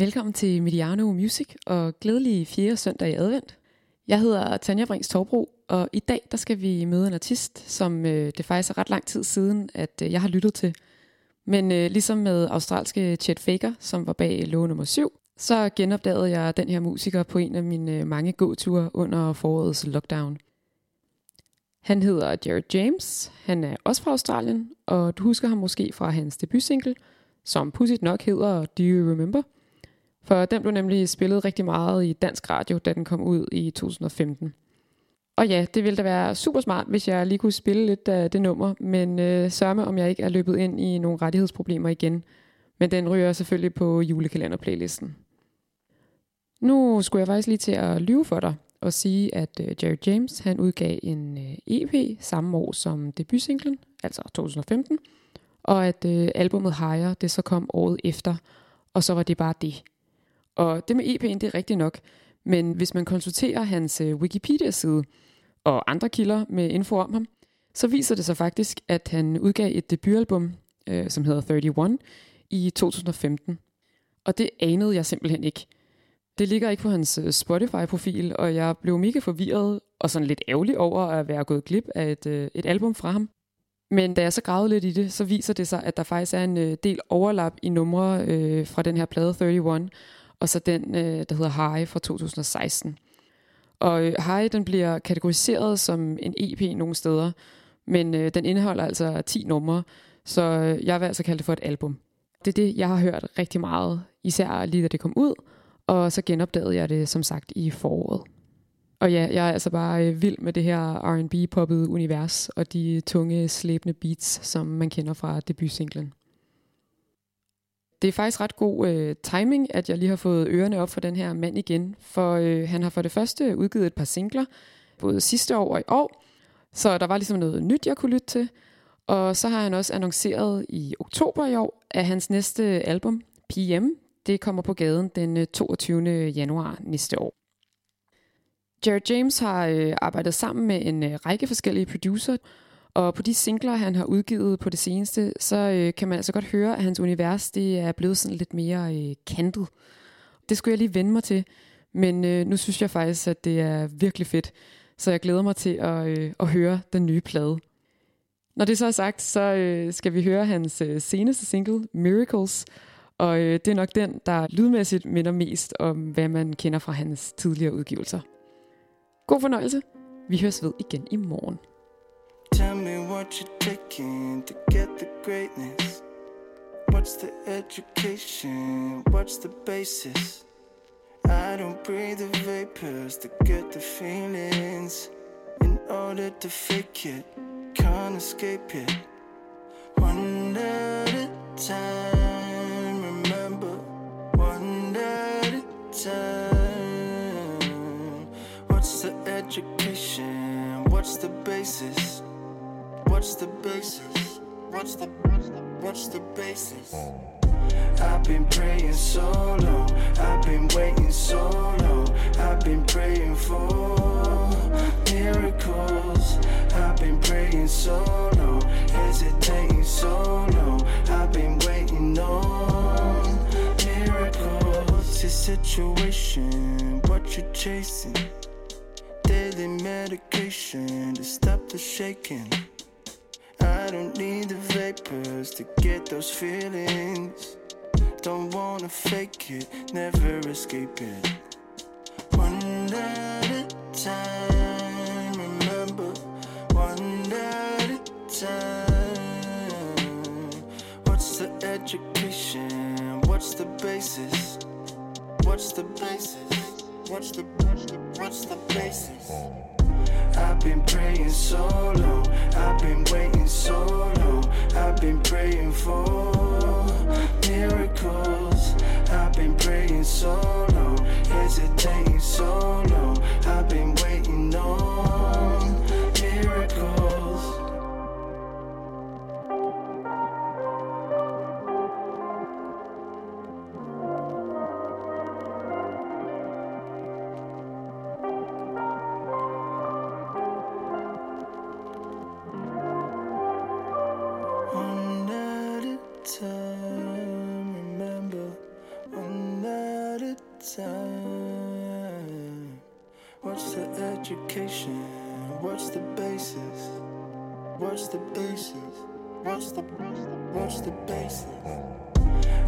Velkommen til Mediano Music og glædelig 4. søndag i advent. Jeg hedder Tanja Brings Torbro, og i dag der skal vi møde en artist, som øh, det faktisk er ret lang tid siden, at øh, jeg har lyttet til. Men øh, ligesom med australske Chet Faker, som var bag låge nummer 7, så genopdagede jeg den her musiker på en af mine øh, mange gåture under forårets lockdown. Han hedder Jared James, han er også fra Australien, og du husker ham måske fra hans debutsingle, som pudsigt nok hedder Do You Remember? For den blev nemlig spillet rigtig meget i dansk radio, da den kom ud i 2015. Og ja, det ville da være super smart, hvis jeg lige kunne spille lidt af det nummer, men øh, sørme om jeg ikke er løbet ind i nogle rettighedsproblemer igen. Men den ryger selvfølgelig på julekalenderplaylisten. Nu skulle jeg faktisk lige til at lyve for dig og sige, at øh, Jerry James han udgav en øh, EP samme år som debutsinglen, altså 2015, og at øh, albumet Higher, det så kom året efter, og så var det bare det. Og det med EP'en, det er rigtigt nok, men hvis man konsulterer hans øh, Wikipedia-side og andre kilder med info om ham, så viser det sig faktisk, at han udgav et debutalbum, øh, som hedder 31, i 2015. Og det anede jeg simpelthen ikke. Det ligger ikke på hans øh, Spotify-profil, og jeg blev mega forvirret og sådan lidt ærgerlig over at være gået glip af et, øh, et album fra ham. Men da jeg så gravede lidt i det, så viser det sig, at der faktisk er en øh, del overlap i numre øh, fra den her plade 31, og så den, øh, der hedder High fra 2016. Og øh, High, den bliver kategoriseret som en EP nogle steder, men øh, den indeholder altså 10 numre, så øh, jeg vil altså kalde det for et album. Det er det, jeg har hørt rigtig meget, især lige da det kom ud, og så genopdagede jeg det som sagt i foråret. Og ja, jeg er altså bare øh, vild med det her R&B-poppet univers og de tunge, slæbende beats, som man kender fra debutsinglen. Det er faktisk ret god øh, timing, at jeg lige har fået ørerne op for den her mand igen, for øh, han har for det første udgivet et par singler, både sidste år og i år, så der var ligesom noget nyt, jeg kunne lytte til. Og så har han også annonceret i oktober i år, at hans næste album, PM, det kommer på gaden den øh, 22. Januar næste år. Jared James har øh, arbejdet sammen med en øh, række forskellige producer, og på de singler, han har udgivet på det seneste, så øh, kan man altså godt høre, at hans univers det er blevet sådan lidt mere øh, kantet. Det skulle jeg lige vende mig til, men øh, nu synes jeg faktisk, at det er virkelig fedt. Så jeg glæder mig til at, øh, at høre den nye plade. Når det så er sagt, så øh, skal vi høre hans øh, seneste single, Miracles. Og øh, det er nok den, der lydmæssigt minder mest om, hvad man kender fra hans tidligere udgivelser. God fornøjelse. Vi høres ved igen i morgen. Tell me what you're taking to get the greatness. What's the education? What's the basis? I don't breathe the vapors to get the feelings. In order to fake it, can't escape it. One at a time, remember, one at a time. What's the education? What's the basis? What's the basis? What's the what's the basis? I've been praying so long, I've been waiting so long, I've been praying for miracles. I've been praying so long, hesitating so long, I've been waiting on miracles. This situation, what you're chasing, daily medication to stop the shaking. I don't need the vapors to get those feelings. Don't wanna fake it, never escape it. One at a time, remember, one at a time. What's the education? What's the basis? What's the basis? What's the what's the what's the basis? I've been praying so long, I've been waiting so long, I've been praying for education? What's the basis? What's the basis? What's the what's the basis?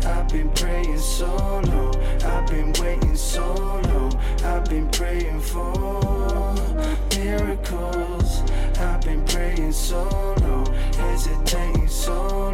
I've been praying so long, I've been waiting so long, I've been praying for miracles. I've been praying so long, hesitating so